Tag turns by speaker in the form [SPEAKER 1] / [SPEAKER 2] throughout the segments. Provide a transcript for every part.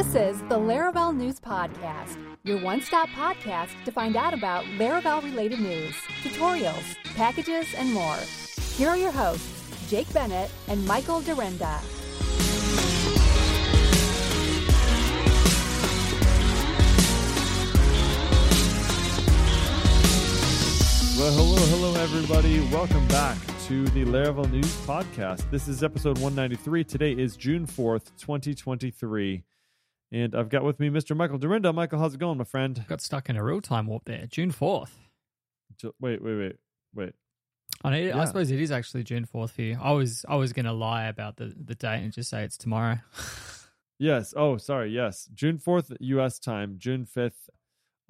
[SPEAKER 1] This is the Laravel News Podcast, your one stop podcast to find out about Laravel related news, tutorials, packages, and more. Here are your hosts, Jake Bennett and Michael Dyrynda.
[SPEAKER 2] Well, hello, hello, everybody. Welcome back to the Laravel News Podcast. This is episode 193. Today is June 4th, 2023. And I've got with me Mr. Michael Dyrynda. Michael, how's it going, my friend?
[SPEAKER 3] Got stuck in a real time warp there. June 4th.
[SPEAKER 2] Ju- Wait, wait, wait, wait.
[SPEAKER 3] I, know,
[SPEAKER 2] Yeah.
[SPEAKER 3] I suppose it is actually June 4th for you. I was I was going to lie about the, the date and just say it's tomorrow.
[SPEAKER 2] Yes. Oh, sorry. Yes. June 4th, U.S. time. June 5th,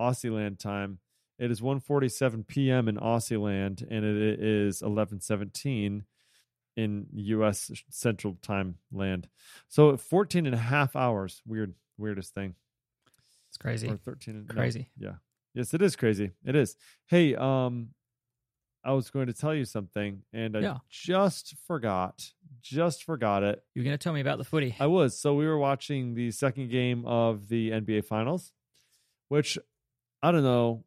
[SPEAKER 2] Aussie land time. It is 1.47 p.m. in Aussie land, and it is 11.17 in U.S. Central Time land. So 14 and a half hours. Weird. Weirdest thing.
[SPEAKER 3] It's crazy.
[SPEAKER 2] or 13 and- no,
[SPEAKER 3] Crazy.
[SPEAKER 2] yeah yes it is crazy it is hey um i was going to tell you something and i
[SPEAKER 3] Yeah.
[SPEAKER 2] just forgot just forgot it
[SPEAKER 3] You're going to tell me about the footy.
[SPEAKER 2] i was so we were watching the second game of the nba finals which i don't know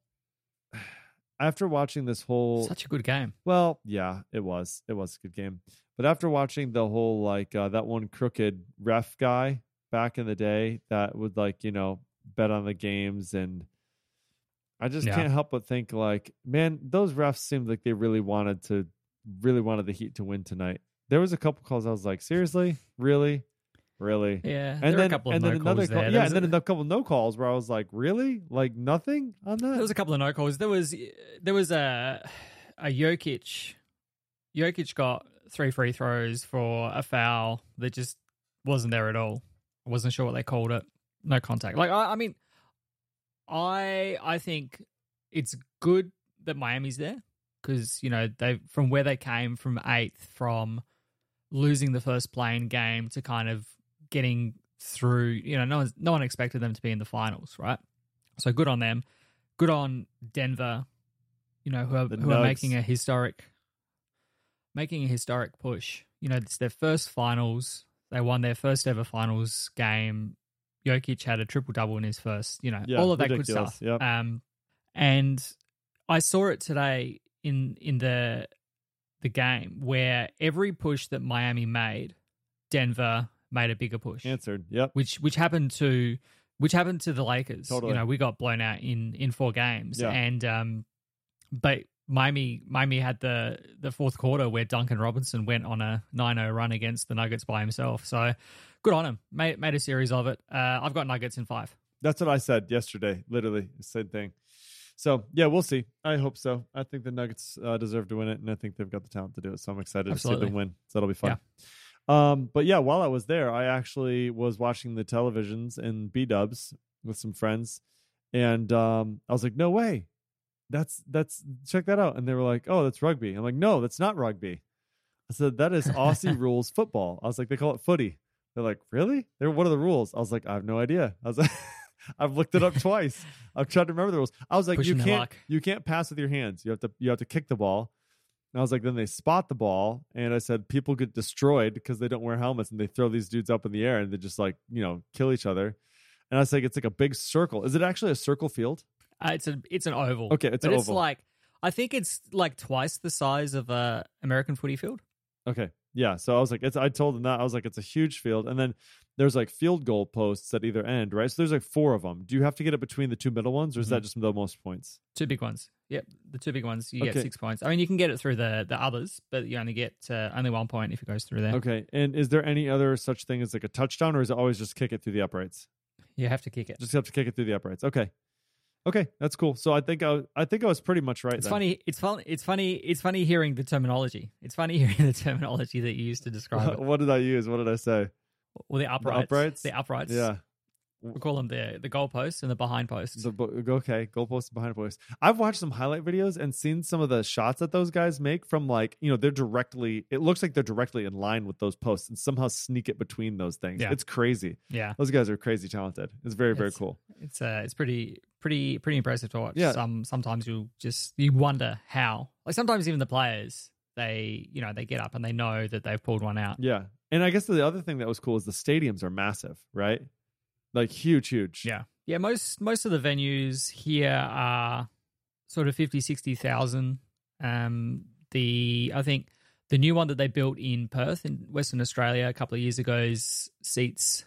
[SPEAKER 2] after watching this whole
[SPEAKER 3] Such a good game.
[SPEAKER 2] well, yeah, it was. It was a good game. But after watching the whole like uh, that one crooked ref guy back in the day that would like, you know, bet on the games and I just
[SPEAKER 3] Yeah.
[SPEAKER 2] can't help but think like, man, those refs seemed like they really wanted to really wanted the Heat to win tonight. There was a couple calls I was like, seriously? Really? Really?
[SPEAKER 3] Yeah.
[SPEAKER 2] And then,
[SPEAKER 3] a couple of
[SPEAKER 2] and
[SPEAKER 3] no
[SPEAKER 2] then another call, yeah, and
[SPEAKER 3] was
[SPEAKER 2] then
[SPEAKER 3] a-
[SPEAKER 2] a couple no calls where I was like, really? Like nothing on that?
[SPEAKER 3] There was a couple of no calls. There was there was a a Jokic. Jokic got three free throws for a foul that just wasn't there at all. I wasn't sure what they called it. No contact. Like I, I mean, I I think it's good that Miami's there because you know they from where they came from eighth from losing the first playing game to kind of getting through. You know, no one no one expected them to be in the finals, right? So good on them. Good on Denver. You know who are who are making a historic making a historic push. You know, it's their first finals. They won their first ever finals game. Jokic had a triple double in his first, you know,
[SPEAKER 2] Yeah,
[SPEAKER 3] all of that good
[SPEAKER 2] Yep.
[SPEAKER 3] stuff. Um, and I saw it today in in the the game where every push that Miami made, Denver made a bigger push,
[SPEAKER 2] Answered. Yep.
[SPEAKER 3] which which happened to which happened to the Lakers.
[SPEAKER 2] Totally.
[SPEAKER 3] You know, we got blown out in in four games,
[SPEAKER 2] Yeah.
[SPEAKER 3] and um, but Miami Miami had the the fourth quarter where Duncan Robinson went on a 9-0 run against the Nuggets by himself. So good on him. Made made a series of it. Uh, I've got Nuggets in five.
[SPEAKER 2] That's what I said yesterday. Literally, the same thing. So yeah, we'll see. I hope so. I think the Nuggets uh, deserve to win it, and I think they've got the talent to do it. So I'm excited to see them win. So that'll be fun. Um, but yeah, while I was there, I actually was watching the televisions in B Dubs with some friends, and um, I was like, "No way, that's that's check that out." And they were like, "Oh, that's rugby." I'm like, "No, that's not rugby." I said, "That is Aussie rules football." I was like, "They call it footy." They're like, "Really? They're what are the rules?" I was like, "I have no idea." I was like. I've looked it up twice. I've tried to remember the rules. I was like,
[SPEAKER 3] Pushing
[SPEAKER 2] you can't, you can't pass with your hands. You have to, you have to kick the ball. And I was like, then they spot the ball, and I said people get destroyed because they don't wear helmets, and they throw these dudes up in the air, and they just like you know kill each other. And I was like, it's like a big circle. Is it actually a circle field?
[SPEAKER 3] Uh, it's a it's an oval.
[SPEAKER 2] Okay, it's
[SPEAKER 3] but
[SPEAKER 2] an
[SPEAKER 3] it's
[SPEAKER 2] oval.
[SPEAKER 3] like I think it's like twice the size of a American footy field.
[SPEAKER 2] Okay, yeah. So I was like, it's. I told them that I was like, it's a huge field, and then there's like field goal posts at either end, right? So there's like four of them. Do you have to get it between the two middle ones, or is that
[SPEAKER 3] Mm-hmm.
[SPEAKER 2] just the most points?
[SPEAKER 3] Two big ones. Yep, the two big ones. You get six points. I mean, you can get it through the the others, but you only get uh, only one point if it goes through there.
[SPEAKER 2] Okay, and is there any other such thing as like a touchdown, or is it always just kick it through the uprights?
[SPEAKER 3] You have to kick it.
[SPEAKER 2] Just have to kick it through the uprights. Okay, okay, that's cool. So I think I, I think I was pretty much right.
[SPEAKER 3] It's
[SPEAKER 2] then.
[SPEAKER 3] funny. It's fun. It's funny. It's funny hearing the terminology. It's funny hearing the terminology that you used to describe it.
[SPEAKER 2] what did I use? What did I say?
[SPEAKER 3] Or the uprights.
[SPEAKER 2] uprights?
[SPEAKER 3] The uprights.
[SPEAKER 2] Yeah.
[SPEAKER 3] We call them the the goal posts and the behind posts.
[SPEAKER 2] The, okay, goalpost behind post. I've watched some highlight videos and seen some of the shots that those guys make from like you know they're directly. It looks like they're directly in line with those posts and somehow sneak it between those things.
[SPEAKER 3] Yeah.
[SPEAKER 2] It's crazy.
[SPEAKER 3] yeah.
[SPEAKER 2] Those guys are crazy talented. It's very very
[SPEAKER 3] It's-
[SPEAKER 2] cool.
[SPEAKER 3] It's uh, it's pretty pretty pretty impressive to watch.
[SPEAKER 2] Yeah.
[SPEAKER 3] Some sometimes you just you wonder how. Like sometimes even the players they you know they get up and they know that they've pulled one out.
[SPEAKER 2] Yeah, and I guess the other thing that was cool is the stadiums are massive, right? Like huge, huge.
[SPEAKER 3] Yeah. Yeah, most most of the venues here are sort of 50, 60,000. Um the I think the new one that they built in Perth in Western Australia a couple of years ago is seats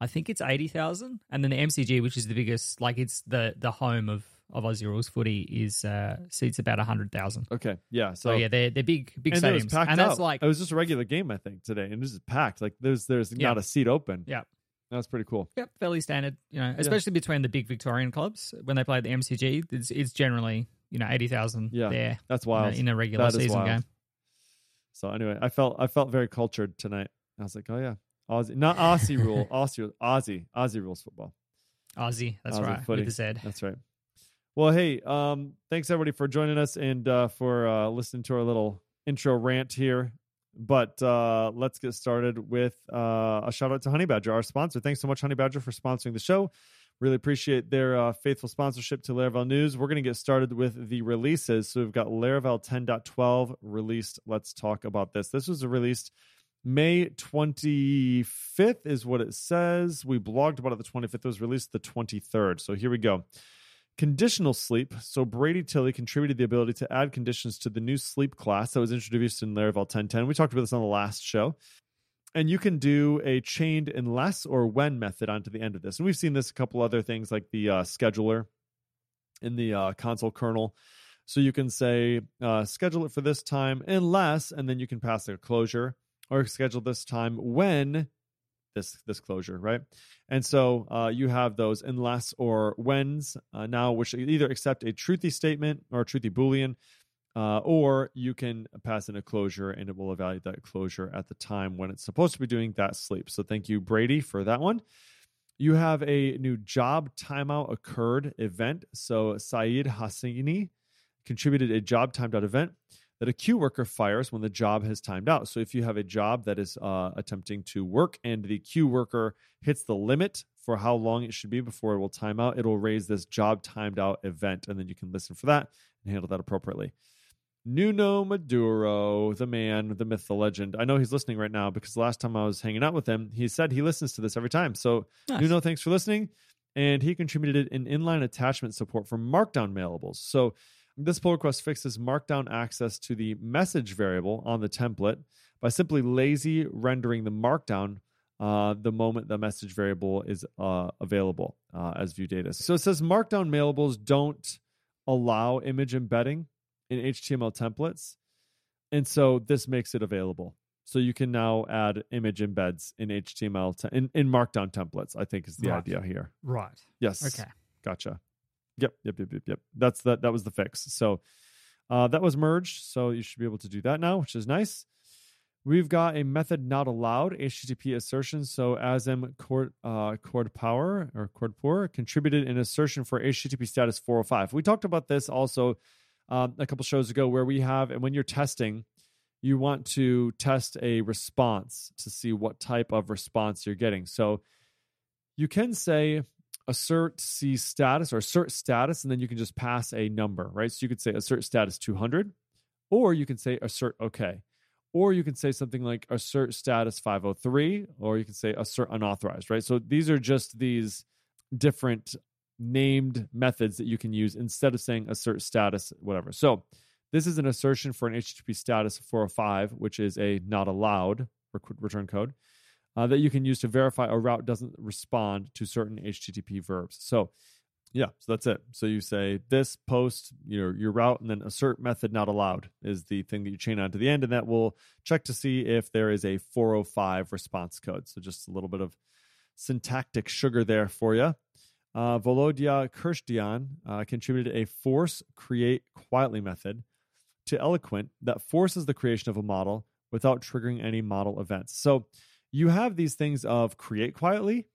[SPEAKER 3] I think it's 80,000 and then the MCG which is the biggest like it's the the home of of Aussie rules footy is uh seats about 100,000.
[SPEAKER 2] Okay. Yeah.
[SPEAKER 3] So,
[SPEAKER 2] So,
[SPEAKER 3] yeah, they're they're big big
[SPEAKER 2] and it was
[SPEAKER 3] stadiums.
[SPEAKER 2] packed
[SPEAKER 3] and
[SPEAKER 2] out.
[SPEAKER 3] that's like
[SPEAKER 2] it was just a regular game, I think, today, and this is packed. Like there's there's
[SPEAKER 3] Yeah.
[SPEAKER 2] not a seat open.
[SPEAKER 3] Yeah.
[SPEAKER 2] That's pretty cool.
[SPEAKER 3] Yep, fairly standard. You know, especially between the big Victorian clubs when they play at the MCG, it's, it's generally you know eighty thousand
[SPEAKER 2] Yeah,
[SPEAKER 3] there
[SPEAKER 2] That's
[SPEAKER 3] you know,
[SPEAKER 2] wild.
[SPEAKER 3] in a regular
[SPEAKER 2] That
[SPEAKER 3] season game.
[SPEAKER 2] So anyway, I felt I felt very cultured tonight. I was like, oh yeah, Aussie, not Aussie rule, Aussie, Aussie, Aussie rules football.
[SPEAKER 3] Aussie, that's
[SPEAKER 2] Aussie
[SPEAKER 3] right,
[SPEAKER 2] footy.
[SPEAKER 3] with the Z.
[SPEAKER 2] That's right. Well, hey, um, thanks everybody for joining us and uh, for uh, listening to our little intro rant here. But uh, let's get started with uh, a shout out to Honeybadger, our sponsor. Thanks so much, Honeybadger, for sponsoring the show. Really appreciate their uh, faithful sponsorship to Laravel News. We're going to get started with the releases. So we've got Laravel 10.12 released. Let's talk about this. This was released May 25th, is what it says. We blogged about it the 25th. It was released the 23rd. So here we go. Conditional sleep. So Brady Tilley contributed the ability to add conditions to the new sleep class that was introduced in Laravel 10.10. We talked about this on the last show. And you can do a chained unless or when method onto the end of this. And we've seen this a couple other things like the uh, scheduler in the uh, console kernel. So you can say uh, schedule it for this time unless, and then you can pass a closure or schedule this time when this this closure, right? And so uh, you have those unless or whens uh, now, which either accept a truthy statement or a truthy boolean, uh, or you can pass in a closure and it will evaluate that closure at the time when it's supposed to be doing that sleep. So thank you, Brady, for that one. You have a new job timeout occurred event. So Saeed Hassini contributed a job timed out event that a queue worker fires when the job has timed out. So if you have a job that is uh, attempting to work and the queue worker hits the limit for how long it should be before it will time out, it'll raise this job timed out event, and then you can listen for that and handle that appropriately. Nuno Maduro, the man, the myth, the legend. I know he's listening right now because last time I was hanging out with him, he said he listens to this every time. So
[SPEAKER 3] Nice.
[SPEAKER 2] Nuno, thanks for listening. And he contributed an inline attachment support for Markdown mailables. So this pull request fixes Markdown access to the message variable on the template by simply lazy rendering the Markdown uh, the moment the message variable is uh, available uh, as view data. So it says Markdown mailables don't allow image embedding in HTML templates. And so this makes it available. So you can now add image embeds in HTML te- in, in Markdown templates. I think is the
[SPEAKER 3] Right.
[SPEAKER 2] idea here.
[SPEAKER 3] Right.
[SPEAKER 2] Yes.
[SPEAKER 3] Okay.
[SPEAKER 2] Gotcha. Yep. Yep. Yep. Yep. Yep. That's that. That was the fix. So uh, that was merged. So you should be able to do that now, which is nice. We've got a method not allowed HTTP assertion. So Asm Cord uh, Cord Power or Cord Poor contributed an assertion for HTTP status 405. We talked about this also um, a couple shows ago, where we have and when you're testing, you want to test a response to see what type of response you're getting. So you can say assert C status or assert status, and then you can just pass a number, right? So you could say assert status 200, or you can say assert OK, or you can say something like assert status 503, or you can say assert unauthorized, right? So these are just these different named methods that you can use instead of saying assert status, whatever. So this is an assertion for an HTTP status 405, which is a not allowed return code uh, that you can use to verify a route doesn't respond to certain HTTP verbs. So, yeah, so that's it. So you say this post your know, your route, and then assert method not allowed is the thing that you chain on to the end, and that will check to see if there is a 405 response code. So just a little bit of syntactic sugar there for you. Uh, Volodya Kirshdian uh, contributed a force create quietly method to Eloquent that forces the creation of a model without triggering any model events. So you have these things of create quietly.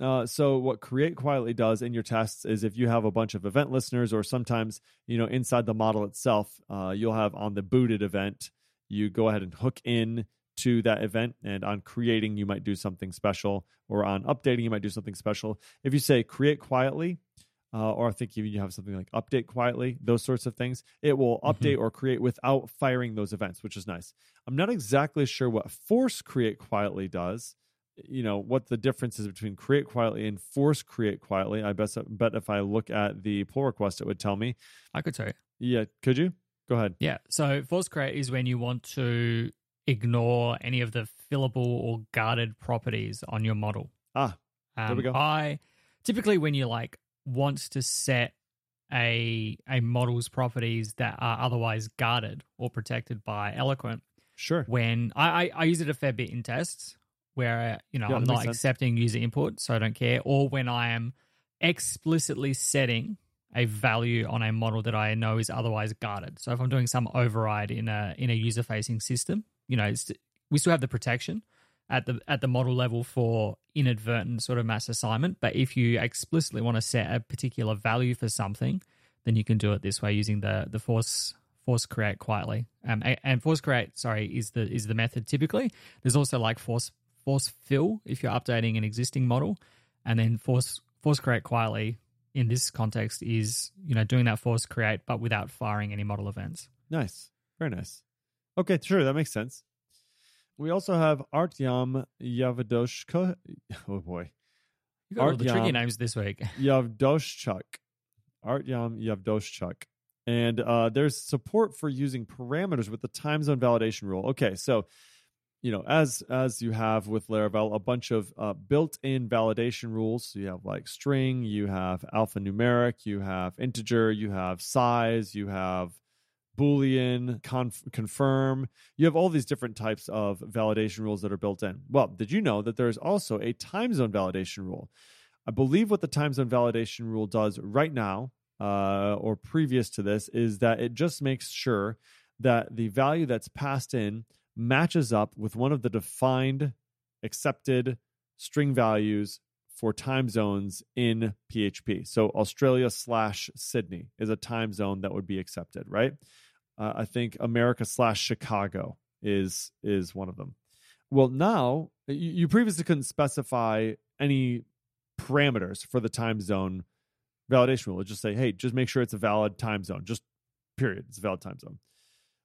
[SPEAKER 2] Uh, so what create quietly does in your tests is if you have a bunch of event listeners, or sometimes you know inside the model itself, uh, you'll have on the booted event, you go ahead and hook in to that event, and on creating you might do something special, or on updating you might do something special. If you say create quietly, uh, or I think even you have something like update quietly, those sorts of things. It will update or create without firing those events, which is nice. I'm not exactly sure what force create quietly does. you know what the difference is between create quietly and force create quietly. I bet bet if I look at the pull request, it would tell me.
[SPEAKER 3] I could tell you.
[SPEAKER 2] Yeah, could you? Go ahead.
[SPEAKER 3] Yeah. So force create is when you want to ignore any of the fillable or guarded properties on your model.
[SPEAKER 2] Ah, there we
[SPEAKER 3] Um,
[SPEAKER 2] go.
[SPEAKER 3] I typically when you like want to set a a model's properties that are otherwise guarded or protected by Eloquent,
[SPEAKER 2] Sure.
[SPEAKER 3] when I, I, I use it a fair bit in tests where you know
[SPEAKER 2] Yeah,
[SPEAKER 3] I'm not accepting user input, so I don't care, or when I am explicitly setting a value on a model that I know is otherwise guarded. So if I'm doing some override in a in a user facing system, you know, it's, we still have the protection at the at the model level for inadvertent sort of mass assignment. But if you explicitly want to set a particular value for something, then you can do it this way using the the force force create quietly. Um, and force create, sorry, is the is the method typically. There's also like force force fill if you're updating an existing model, and then force force create quietly in this context is you know doing that force create but without firing any model events.
[SPEAKER 2] Nice. Very nice. Okay, sure. That makes sense. We also have Artyom Yavadoshko. Oh boy.
[SPEAKER 3] You got all the tricky names this week.
[SPEAKER 2] Yavdoshchuk. Artyom Yavdoshchuk. And uh, there's support for using parameters with the time zone validation rule. Okay, so you know, as as you have with Laravel, a bunch of uh, built-in validation rules. So you have like string, you have alphanumeric, you have integer, you have size, you have boolean, conf- confirm. You have all these different types of validation rules that are built in. Well, did you know that there is also a time zone validation rule? I believe what the time zone validation rule does right now, uh, or previous to this, is that it just makes sure that the value that's passed in matches up with one of the defined, accepted string values for time zones in PHP. So Australia slash Sydney is a time zone that would be accepted, right? Uh, I think America slash Chicago is is one of them. Well, now you, you previously couldn't specify any parameters for the time zone validation rule. Just say, hey, just make sure it's a valid time zone. Just period. It's a valid time zone.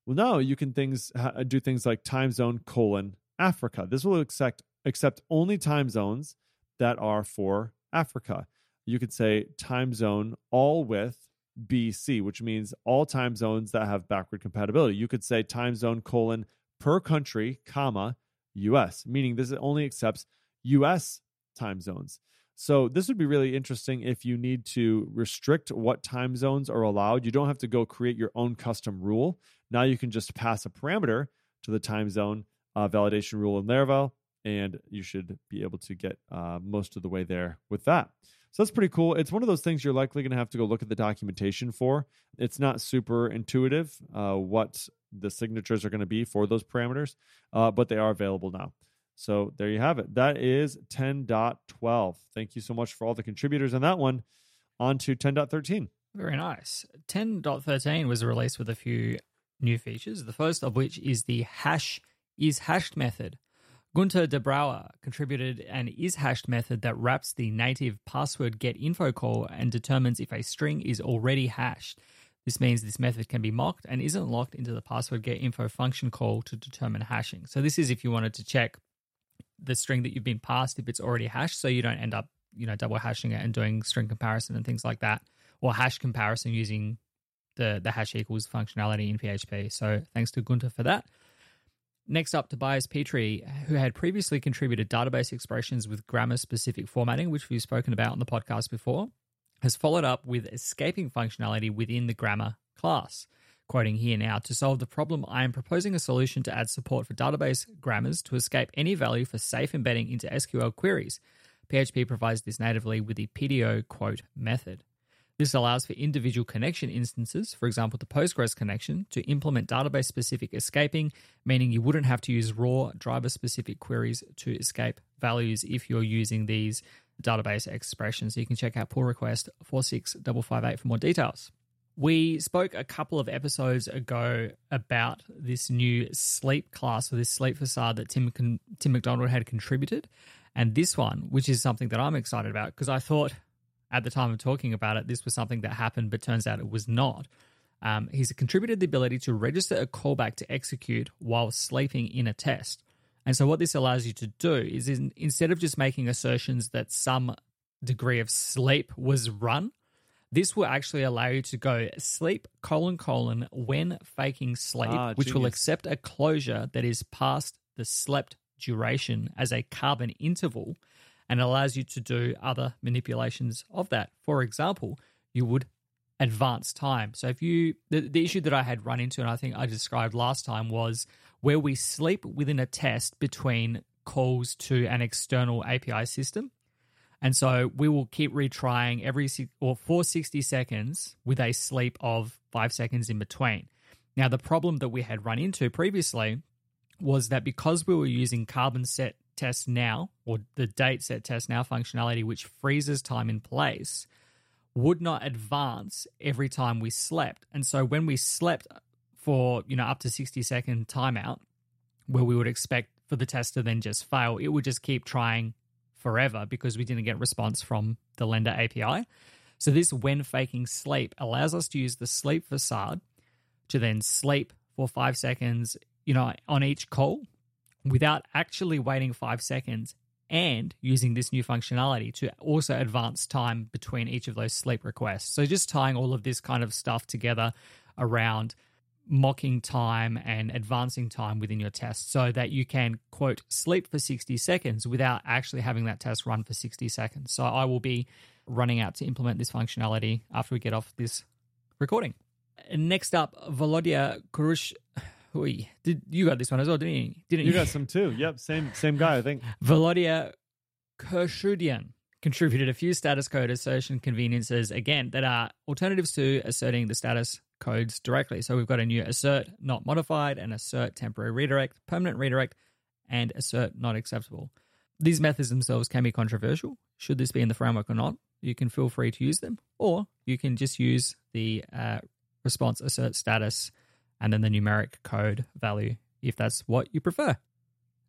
[SPEAKER 2] Well, now you can things ha- do things like time zone colon Africa. This will accept accept only time zones that are for Africa. You could say time zone all with BC, which means all time zones that have backward compatibility. You could say time zone colon per country, comma, US, meaning this only accepts US time zones. So this would be really interesting if you need to restrict what time zones are allowed. You don't have to go create your own custom rule. Now you can just pass a parameter to the time zone uh, validation rule in Laravel, and you should be able to get uh, most of the way there with that. So that's pretty cool. It's one of those things you're likely going to have to go look at the documentation for. It's not super intuitive uh, what the signatures are going to be for those parameters, uh, but they are available now. So there you have it. That is 10.12. Thank you so much for all the contributors on that one. On to 10.13.
[SPEAKER 3] Very nice. 10.13 was released with a few new features, the first of which is the hash is hashed method. Gunter de Brouwer contributed an is hashed method that wraps the native password get info call and determines if a string is already hashed. This means this method can be mocked and isn't locked into the password get info function call to determine hashing. So this is if you wanted to check the string that you've been passed if it's already hashed so you don't end up, you know, double hashing it and doing string comparison and things like that or hash comparison using the the hash equals functionality in PHP. So thanks to Gunter for that. Next up, Tobias Petry, who had previously contributed database expressions with grammar specific formatting, which we've spoken about on the podcast before, has followed up with escaping functionality within the grammar class. Quoting here now, to solve the problem, I am proposing a solution to add support for database grammars to escape any value for safe embedding into SQL queries. PHP provides this natively with the PDO quote method. This allows for individual connection instances, for example, the Postgres connection, to implement database specific escaping, meaning you wouldn't have to use raw driver specific queries to escape values if you're using these database expressions. So you can check out pull request 46558 for more details. We spoke a couple of episodes ago about this new sleep class or this sleep facade that Tim Tim MacDonald had contributed, and this one, which is something that I'm excited about because I thought at the time of talking about it, this was something that happened, but turns out it was not. Um, he's contributed the ability to register a callback to execute while sleeping in a test. And so, what this allows you to do is in, instead of just making assertions that some degree of sleep was run, this will actually allow you to go sleep colon colon when faking sleep,
[SPEAKER 2] Ah,
[SPEAKER 3] which will accept a closure that is past the slept duration as a carbon interval and allows you to do other manipulations of that. For example, you would advance time. So if you the, the issue that I had run into and I think I described last time was where we sleep within a test between calls to an external API system. And so we will keep retrying every or for 60 seconds with a sleep of 5 seconds in between. Now the problem that we had run into previously was that because we were using carbon set test now or the date set test now functionality which freezes time in place would not advance every time we slept. And so when we slept for, you know, up to 60 second timeout, where we would expect for the test to then just fail, it would just keep trying forever because we didn't get response from the lender API. So this when faking sleep allows us to use the sleep facade to then sleep for five seconds, you know, on each call without actually waiting five seconds and using this new functionality to also advance time between each of those sleep requests. So just tying all of this kind of stuff together around mocking time and advancing time within your test so that you can quote sleep for 60 seconds without actually having that test run for 60 seconds. So I will be running out to implement this functionality after we get off this recording. Next up, Volodya Kurush. Hui. Did you got this one as well, didn't you? Didn't
[SPEAKER 2] You got some too. Yep, same same guy. I think.
[SPEAKER 3] Volodya Kershudian contributed a few status code assertion conveniences, again, that are alternatives to asserting the status codes directly. So we've got a new assert not modified, and assert temporary redirect, permanent redirect, and assert not acceptable. These methods themselves can be controversial. Should this be in the framework or not? You can feel free to use them, or you can just use the uh, response assert status and then the numeric code value if that's what you prefer.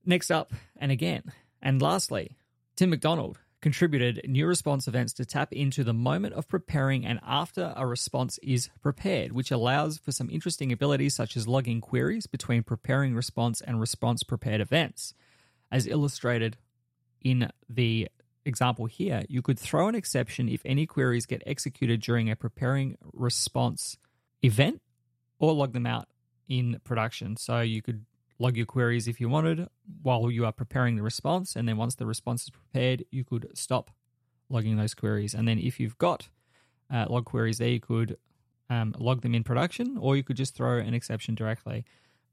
[SPEAKER 3] Next up, and again, and lastly, Tim MacDonald contributed new response events to tap into the moment of preparing and after a response is prepared, which allows for some interesting abilities such as logging queries between preparing response and response prepared events. As illustrated in the example here, you could throw an exception if any queries get executed during a preparing response event or log them out in production. So you could log your queries if you wanted while you are preparing the response. And then once the response is prepared, you could stop logging those queries. And then if you've got uh, log queries there, you could um, log them in production or you could just throw an exception directly.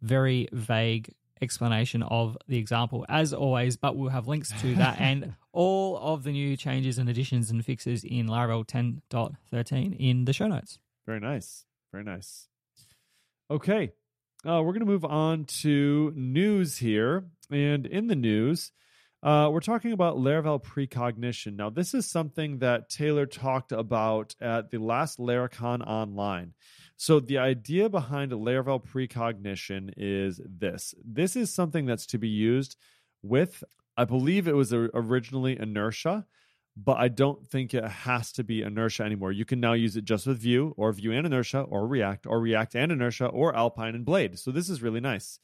[SPEAKER 3] Very vague explanation of the example as always, but we'll have links to that and all of the new changes and additions and fixes in Laravel 10.13 in the show notes.
[SPEAKER 2] Very nice. Very nice. Okay. Uh, we're going to move on to news here. And in the news, uh, we're talking about Laravel precognition. Now, this is something that Taylor talked about at the last Laracon Online. So, the idea behind Laravel precognition is this this is something that's to be used with, I believe it was originally inertia but I don't think it has to be inertia anymore. You can now use it just with Vue or Vue and inertia or React or React and inertia or Alpine and Blade. So this is really nice.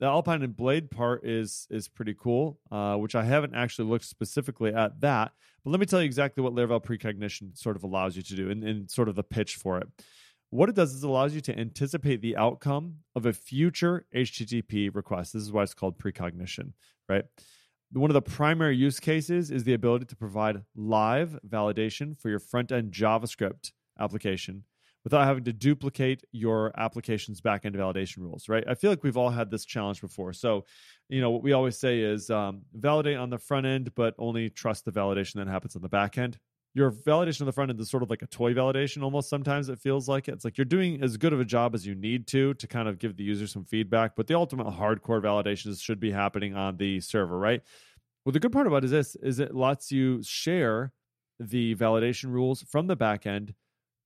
[SPEAKER 2] The Alpine and Blade part is is pretty cool, uh, which I haven't actually looked specifically at that. But let me tell you exactly what Laravel precognition sort of allows you to do and, and sort of the pitch for it. What it does is allows you to anticipate the outcome of a future HTTP request. This is why it's called precognition, right? One of the primary use cases is the ability to provide live validation for your front end JavaScript application without having to duplicate your application's backend validation rules, right? I feel like we've all had this challenge before. So, you know, what we always say is um, validate on the front end, but only trust the validation that happens on the back end. Your validation on the front end is sort of like a toy validation almost sometimes it feels like it. It's like you're doing as good of a job as you need to to kind of give the user some feedback, but the ultimate hardcore validations should be happening on the server, right? Well, the good part about is this is it lets you share the validation rules from the back end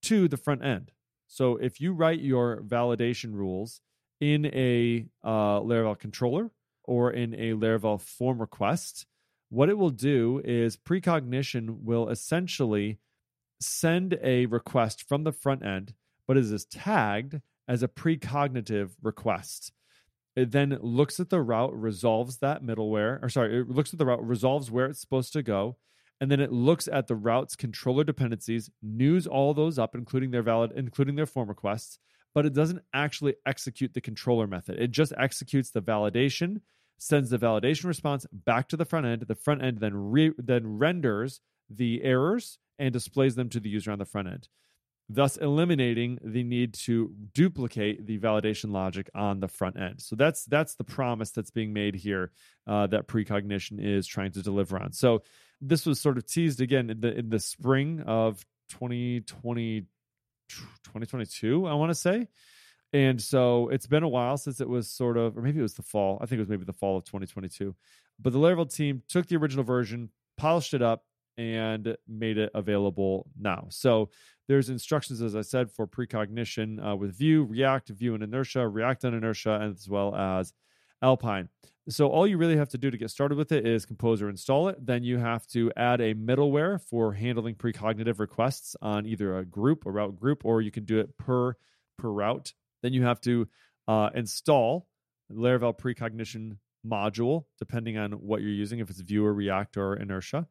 [SPEAKER 2] to the front end. So if you write your validation rules in a uh, Laravel controller or in a Laravel form request, what it will do is precognition will essentially send a request from the front end, but it is tagged as a precognitive request. It then looks at the route, resolves that middleware, or sorry, it looks at the route, resolves where it's supposed to go, and then it looks at the route's controller dependencies, news all those up, including their valid, including their form requests, but it doesn't actually execute the controller method. It just executes the validation, sends the validation response back to the front end. The front end then re- then renders the errors and displays them to the user on the front end, thus eliminating the need to duplicate the validation logic on the front end. So that's that's the promise that's being made here uh, that precognition is trying to deliver on. So this was sort of teased again in the in the spring of 2020 2022 i want to say and so it's been a while since it was sort of or maybe it was the fall i think it was maybe the fall of 2022 but the laravel team took the original version polished it up and made it available now so there's instructions as i said for precognition uh, with vue react vue and inertia react on inertia as well as alpine so all you really have to do to get started with it is compose or install it. Then you have to add a middleware for handling precognitive requests on either a group, a route group, or you can do it per per route. Then you have to uh, install Laravel precognition module, depending on what you're using, if it's Vue or React or Inertia.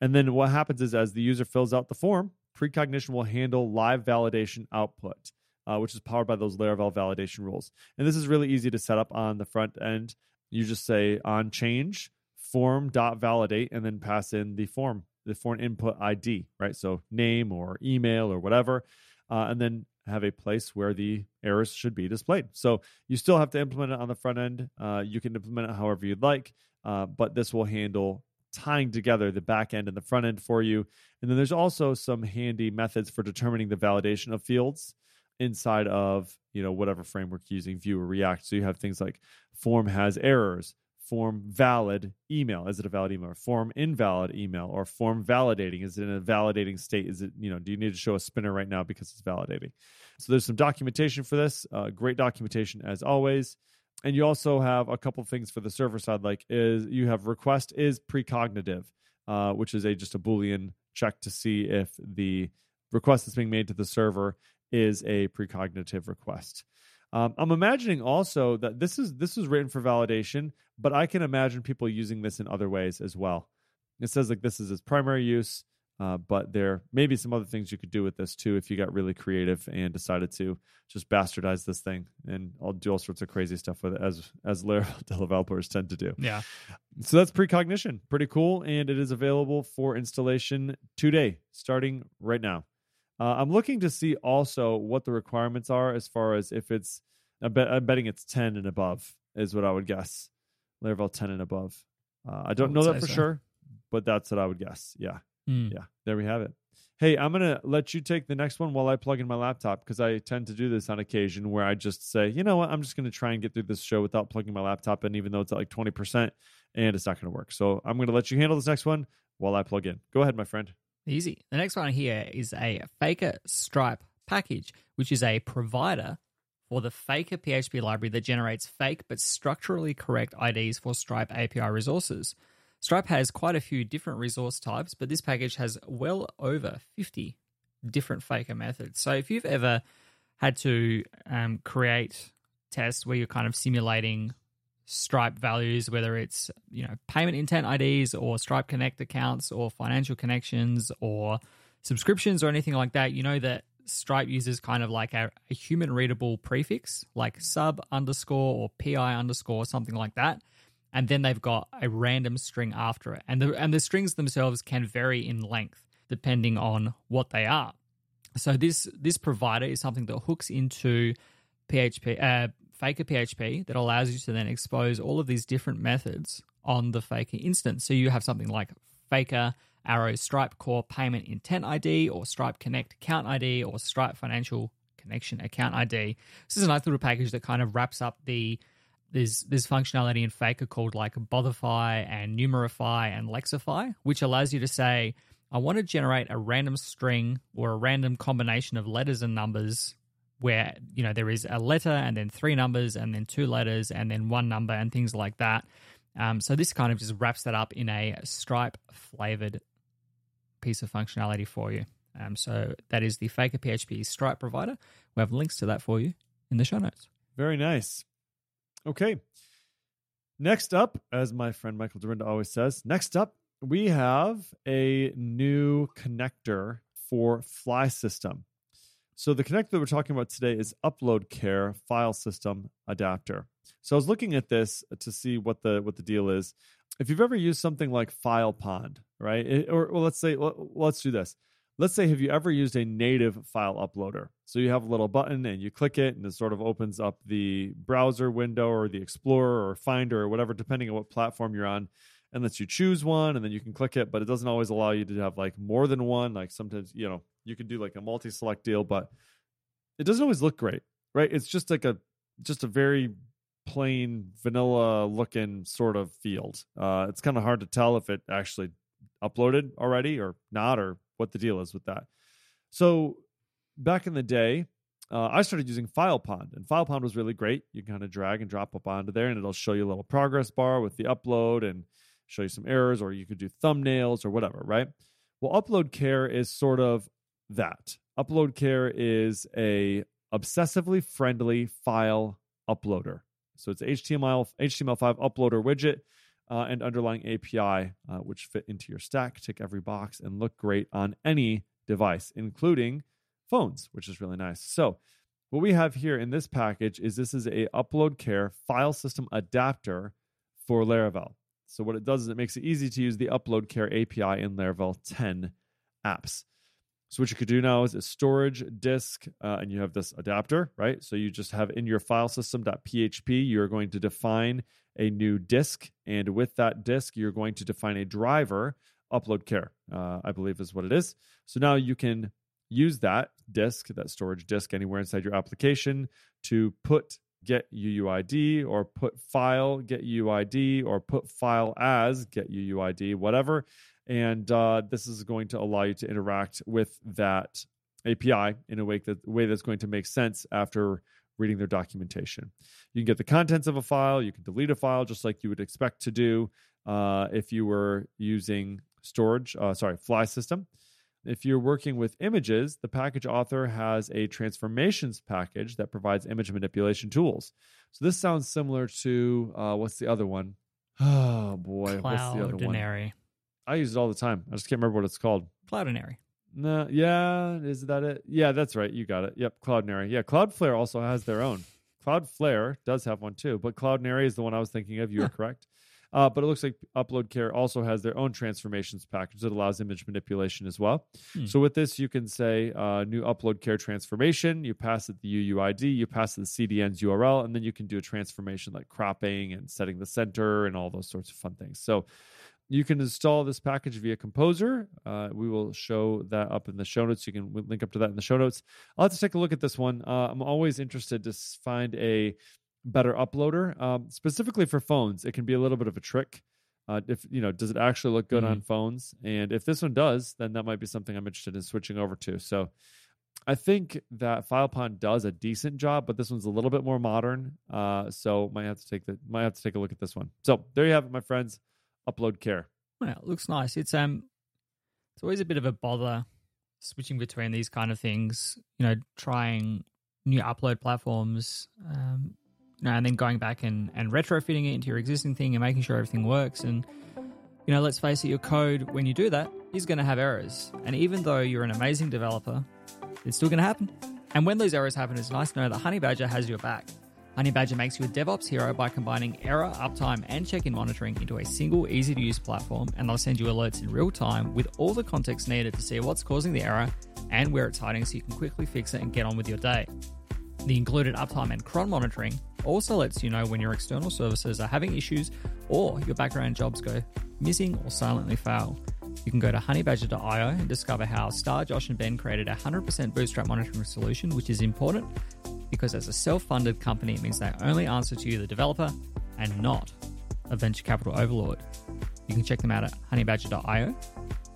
[SPEAKER 2] And then what happens is as the user fills out the form, precognition will handle live validation output, uh, which is powered by those Laravel validation rules. And this is really easy to set up on the front end you just say on change form dot validate and then pass in the form the form input id right so name or email or whatever uh, and then have a place where the errors should be displayed. So you still have to implement it on the front end. Uh, you can implement it however you'd like uh, but this will handle tying together the back end and the front end for you. And then there's also some handy methods for determining the validation of fields inside of you know whatever framework you're using vue or react. So you have things like form has errors form valid email? Is it a valid email or form invalid email or form validating? Is it in a validating state? Is it you know do you need to show a spinner right now because it's validating? So there's some documentation for this uh, great documentation as always. And you also have a couple things for the server side like is you have request is precognitive uh, which is a just a boolean check to see if the request that's being made to the server is a precognitive request. Um, I'm imagining also that this is this was written for validation, but I can imagine people using this in other ways as well. It says like this is its primary use, uh, but there may be some other things you could do with this too if you got really creative and decided to just bastardize this thing and I'll do all sorts of crazy stuff with it as as Laravel developers tend to do.
[SPEAKER 3] Yeah.
[SPEAKER 2] So that's precognition, pretty cool, and it is available for installation today, starting right now. Uh, I'm looking to see also what the requirements are as far as if it's. I bet, I'm betting it's 10 and above is what I would guess. Laravel 10 and above. Uh, I don't know that for
[SPEAKER 3] so.
[SPEAKER 2] sure, but that's what I would guess. Yeah,
[SPEAKER 3] Mm.
[SPEAKER 2] yeah. There we have it. Hey, I'm gonna let you take the next one while I plug in my laptop because I tend to do this on occasion where I just say, you know what, I'm just gonna try and get through this show without plugging my laptop in, even though it's at like 20 percent, and it's not gonna work. So I'm gonna let you handle this next one while I plug in. Go ahead, my friend.
[SPEAKER 3] Easy. The next one here is a Faker Stripe package, which is a provider for the Faker PHP library that generates fake but structurally correct IDs for Stripe API resources. Stripe has quite a few different resource types, but this package has well over 50 different Faker methods. So if you've ever had to um, create tests where you're kind of simulating Stripe values, whether it's you know payment intent IDs or Stripe Connect accounts or financial connections or subscriptions or anything like that, you know that Stripe uses kind of like a, a human readable prefix like sub underscore or pi underscore something like that, and then they've got a random string after it, and the and the strings themselves can vary in length depending on what they are. So this this provider is something that hooks into PHP, uh, Faker PHP that allows you to then expose all of these different methods on the Faker instance. So you have something like Faker Arrow Stripe Core Payment Intent ID or Stripe Connect Account ID or Stripe Financial Connection Account ID. This is a nice little package that kind of wraps up the there's there's functionality in Faker called like Bothify and Numerify and Lexify, which allows you to say, I want to generate a random string or a random combination of letters and numbers where you know there is a letter and then three numbers and then two letters and then one number and things like that. Um, so this kind of just wraps that up in a Stripe flavored piece of functionality for you. Um, so that is the Faker PHP Stripe provider. We have links to that for you in the show notes.
[SPEAKER 2] Very nice. Okay. Next up, as my friend Michael Dyrynda always says, next up, we have a new connector for Flysystem. So the connector that we're talking about today is Uploadcare File System Adapter. So I was looking at this to see what the what the deal is. If you've ever used something like FilePond, right? It, or well, let's say well, let's do this. Let's say have you ever used a native file uploader? So you have a little button and you click it and it sort of opens up the browser window or the Explorer or Finder or whatever, depending on what platform you're on and lets you choose one and then you can click it but it doesn't always allow you to have like more than one like sometimes you know you can do like a multi-select deal but it doesn't always look great right it's just like a just a very plain vanilla looking sort of field uh it's kind of hard to tell if it actually uploaded already or not or what the deal is with that so back in the day uh, I started using FilePond, and FilePond was really great. You can kind of drag and drop up onto there, and it'll show you a little progress bar with the upload and show you some errors, or you could do thumbnails or whatever, right? Well, Uploadcare is sort of that. Uploadcare is a obsessively friendly file uploader. So it's HTML HTML5 uploader widget uh, and underlying API, uh, which fit into your stack, tick every box, and look great on any device, including phones, which is really nice. So what we have here in this package is this is a Uploadcare file system adapter for Laravel. So what it does is it makes it easy to use the Uploadcare API in Laravel 10 apps. So what you could do now is a storage disk, uh, and you have this adapter, right? So you just have in your file system.php, you're going to define a new disk, and with that disk, you're going to define a driver, uploadcare, uh, I believe is what it is. So now you can use that disk, that storage disk, anywhere inside your application to put get UUID or put file get UUID or put file as get UUID, whatever. And uh, this is going to allow you to interact with that API in a way, that, way that's going to make sense after reading their documentation. You can get the contents of a file, you can delete a file just like you would expect to do uh, if you were using storage, uh, sorry, Flysystem. If you're working with images, the package author has a transformations package that provides image manipulation tools. So this sounds similar to uh, what's the other one? Oh boy, what's the other one? I use it all the time. I just can't remember what it's called.
[SPEAKER 3] Cloudinary.
[SPEAKER 2] No, yeah, is that it? Yeah, that's right. You got it. Yep, Cloudinary. Yeah, Cloudflare also has their own. Cloudflare does have one too, but Cloudinary is the one I was thinking of. You are correct. Uh, but it looks like Uploadcare also has their own transformations package that allows image manipulation as well.
[SPEAKER 3] Hmm.
[SPEAKER 2] So with this, you can say uh, new Uploadcare transformation. You pass it the UUID, you pass it the CDN's URL, and then you can do a transformation like cropping and setting the center and all those sorts of fun things. So you can install this package via Composer. Uh, we will show that up in the show notes. You can link up to that in the show notes. I'll have to take a look at this one. Uh, I'm always interested to find a better uploader, um, specifically for phones. It can be a little bit of a trick. Uh, if you know, does it actually look good
[SPEAKER 3] Mhm.
[SPEAKER 2] on phones? And if this one does, then that might be something I'm interested in switching over to. So. I think that FilePond does a decent job, but this one's a little bit more modern. Uh, so might have to take the might have to take a look at this one. So there you have it, my friends. Uploadcare.
[SPEAKER 3] Well, it looks nice. It's um, it's always a bit of a bother switching between these kind of things. You know, trying new upload platforms, um, you know, and then going back and and retrofitting it into your existing thing and making sure everything works. And you know, let's face it, your code when you do that is going to have errors. And even though you're an amazing developer, it's still going to happen. And when those errors happen, it's nice to know that Honeybadger has your back. Honeybadger makes you a DevOps hero by combining error, uptime, and check-in monitoring into a single, easy-to-use platform, and they'll send you alerts in real time with all the context needed to see what's causing the error and where it's hiding, so you can quickly fix it and get on with your day. The included uptime and cron monitoring also lets you know when your external services are having issues or your background jobs go missing or silently fail. You can go to honeybadger.io and discover how Starr, Josh, and Ben created a 100% bootstrap monitoring solution, which is important because as a self funded company, it means they only answer to you, the developer, and not a venture capital overlord. You can check them out at honeybadger.io.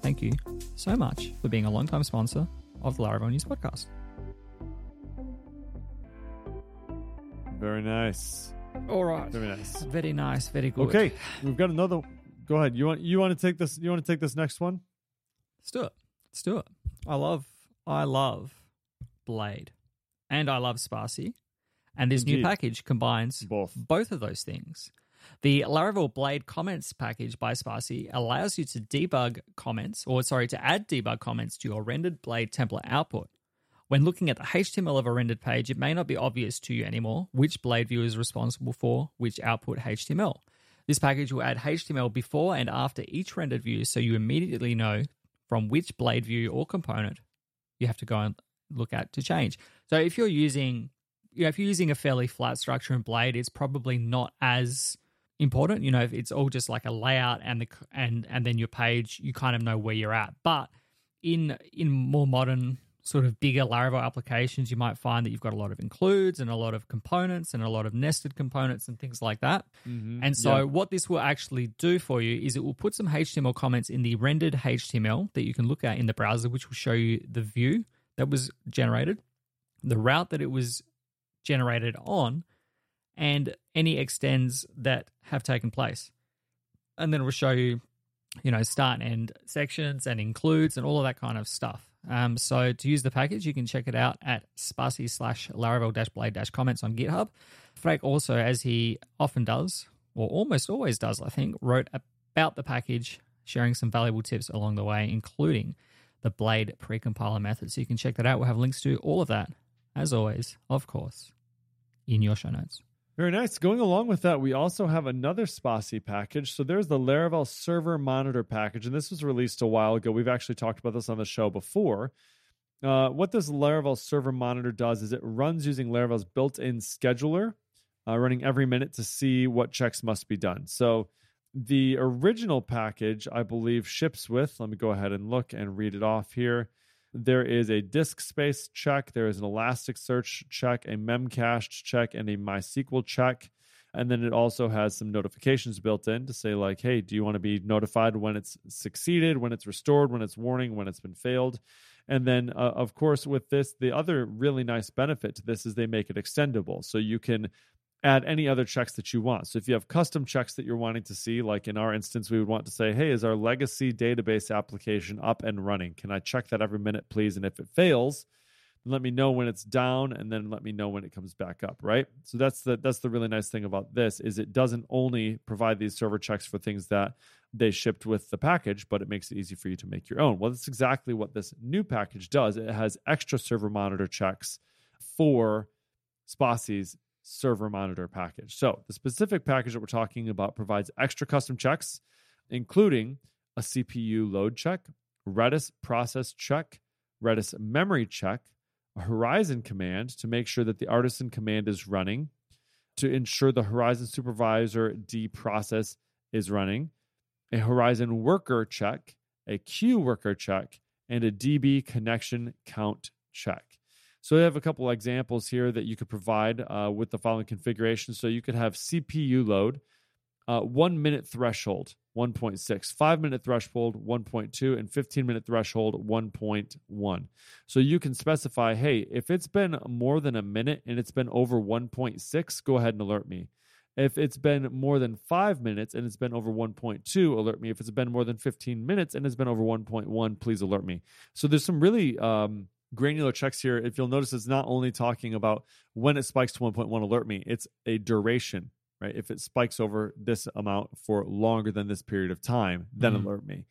[SPEAKER 3] Thank you so much for being a long-time sponsor of the Laravel News Podcast.
[SPEAKER 2] Very nice.
[SPEAKER 3] All right.
[SPEAKER 2] Very nice.
[SPEAKER 3] Very nice. Very good.
[SPEAKER 2] Okay, we've got another. Go ahead. You want you want to take this? You want to take this next one?
[SPEAKER 3] Let's do it. Let's do it. I love, I love Blade, and I love Spatie, And this
[SPEAKER 2] Indeed.
[SPEAKER 3] new package combines
[SPEAKER 2] Both.
[SPEAKER 3] both of those things. The Laravel Blade comments package by Spatie allows you to debug comments, or sorry, to add debug comments to your rendered Blade template output. When looking at the HTML of a rendered page, it may not be obvious to you anymore which Blade view is responsible for which output HTML. This package will add HTML before and after each rendered view so you immediately know from which Blade view or component you have to go and look at to change. So if you're using you know, if you're using a fairly flat structure in Blade, it's probably not as important. You know, if it's all just like a layout and the and and then your page, you kind of know where you're at. But in in more modern sort of bigger Laravel applications, you might find that you've got a lot of includes and a lot of components and a lot of nested components and things like that. Mm-hmm. And so, what this will actually do for you is it will put some HTML comments in the rendered HTML that you can look at in the browser, which will show you the view that was generated, the route that it was generated on, and any extends that have taken place. And then it will show you, you know, start and end sections and includes and all of that kind of stuff. Um, so to use the package, you can check it out at spatie slash laravel dash blade dash comments on GitHub. Freek also, as he often does, or almost always does, I think, wrote about the package, sharing some valuable tips along the way, including the Blade precompiler method. So you can check that out. We'll have links to all of that, as always, of course, in your show notes.
[SPEAKER 2] Very nice. Going along with that, we also have another Spatie package. So there's the Laravel Server Monitor package, and this was released a while ago. We've actually talked about this on the show before. Uh, what this Laravel Server Monitor does is it runs using Laravel's built-in scheduler, uh, running every minute to see what checks must be done. So the original package, I believe, ships with. Let me go ahead and look and read it off here. There is a disk space check, there is an Elasticsearch check, a Memcached check, and a MySQL check. And then it also has some notifications built in to say, like, hey, do you want to be notified when it's succeeded, when it's restored, when it's warning, when it's been failed? And then, uh, of course, with this, the other really nice benefit to this is they make it extendable. So you can add any other checks that you want. So if you have custom checks that you're wanting to see, like in our instance, we would want to say, hey, is our legacy database application up and running? Can I check that every minute, please? And if it fails, let me know when it's down and then let me know when it comes back up, right? So that's the that's the really nice thing about this is it doesn't only provide these server checks for things that they shipped with the package, but it makes it easy for you to make your own. Well, that's exactly what this new package does. It has extra server monitor checks for Spatie's server monitor package. So, the specific package that we're talking about provides extra custom checks, including a CPU load check, Redis process check, Redis memory check, a Horizon command to make sure that the artisan command is running, to ensure the Horizon supervisord process is running, a Horizon worker check, a queue worker check, and a DB connection count check. So we have a couple examples here that you could provide uh, with the following configuration. So you could have CPU load, uh, one minute threshold, 1.6, five minute threshold, 1.2, and 15 minute threshold, 1.1. So you can specify, hey, if it's been more than a minute and it's been over 1.6, go ahead and alert me. If it's been more than five minutes and it's been over 1.2, alert me. If it's been more than 15 minutes and it's been over 1.1, please alert me. So there's some really um, granular checks here. If you'll notice, it's not only talking about when it spikes to 1.1, alert me, it's a duration, right? If it spikes over this amount for longer than this period of time, then
[SPEAKER 3] Mhm.
[SPEAKER 2] alert me.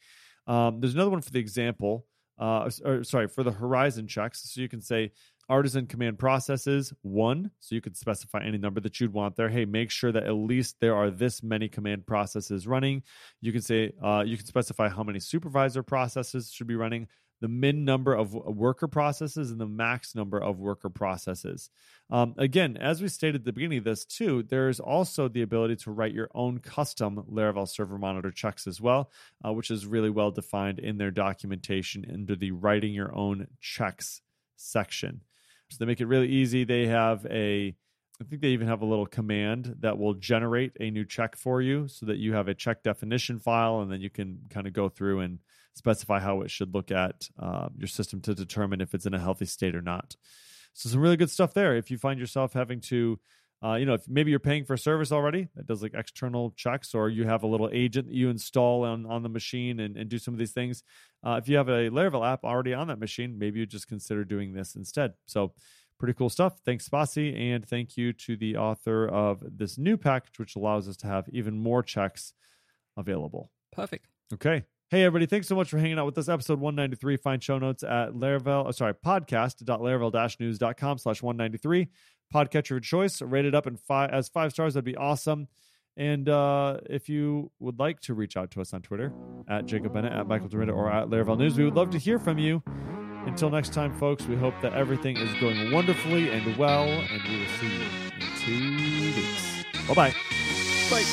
[SPEAKER 2] Um, there's another one for the example, uh, or sorry, for the horizon checks. So you can say, artisan command processes one so you could specify any number that you'd want there hey make sure that at least there are this many command processes running you can say uh, you can specify how many supervisor processes should be running the min number of worker processes and the max number of worker processes um, again as we stated at the beginning of this too there's also the ability to write your own custom laravel server monitor checks as well uh, which is really well defined in their documentation under the writing your own checks section so they make it really easy. They have a, I think they even have a little command that will generate a new check for you so that you have a check definition file and then you can kind of go through and specify how it should look at uh, your system to determine if it's in a healthy state or not. So some really good stuff there. If you find yourself having to, uh, you know, if maybe you're paying for a service already that does like external checks, or you have a little agent that you install on, on the machine and, and do some of these things. Uh, if you have a Laravel app already on that machine, maybe you just consider doing this instead. So Pretty cool stuff. Thanks, Spatie. And thank you to the author of this new package, which allows us to have even more checks available.
[SPEAKER 3] Perfect.
[SPEAKER 2] Okay. Hey, everybody. Thanks so much for hanging out with us. Episode 193. Find show notes at Laravel, oh, sorry, podcast.laravel-news.com slash 193. Podcatcher of choice. Rate it up in five, as five stars. That'd be awesome. And uh, if you would like to reach out to us on Twitter, at Jacob Bennett, at Michael Dyrynda, or at Laravel News, we would love to hear from you. Until next time, folks, we hope that everything is going wonderfully and well, and we will see you in two weeks. Bye-bye.
[SPEAKER 3] Bye.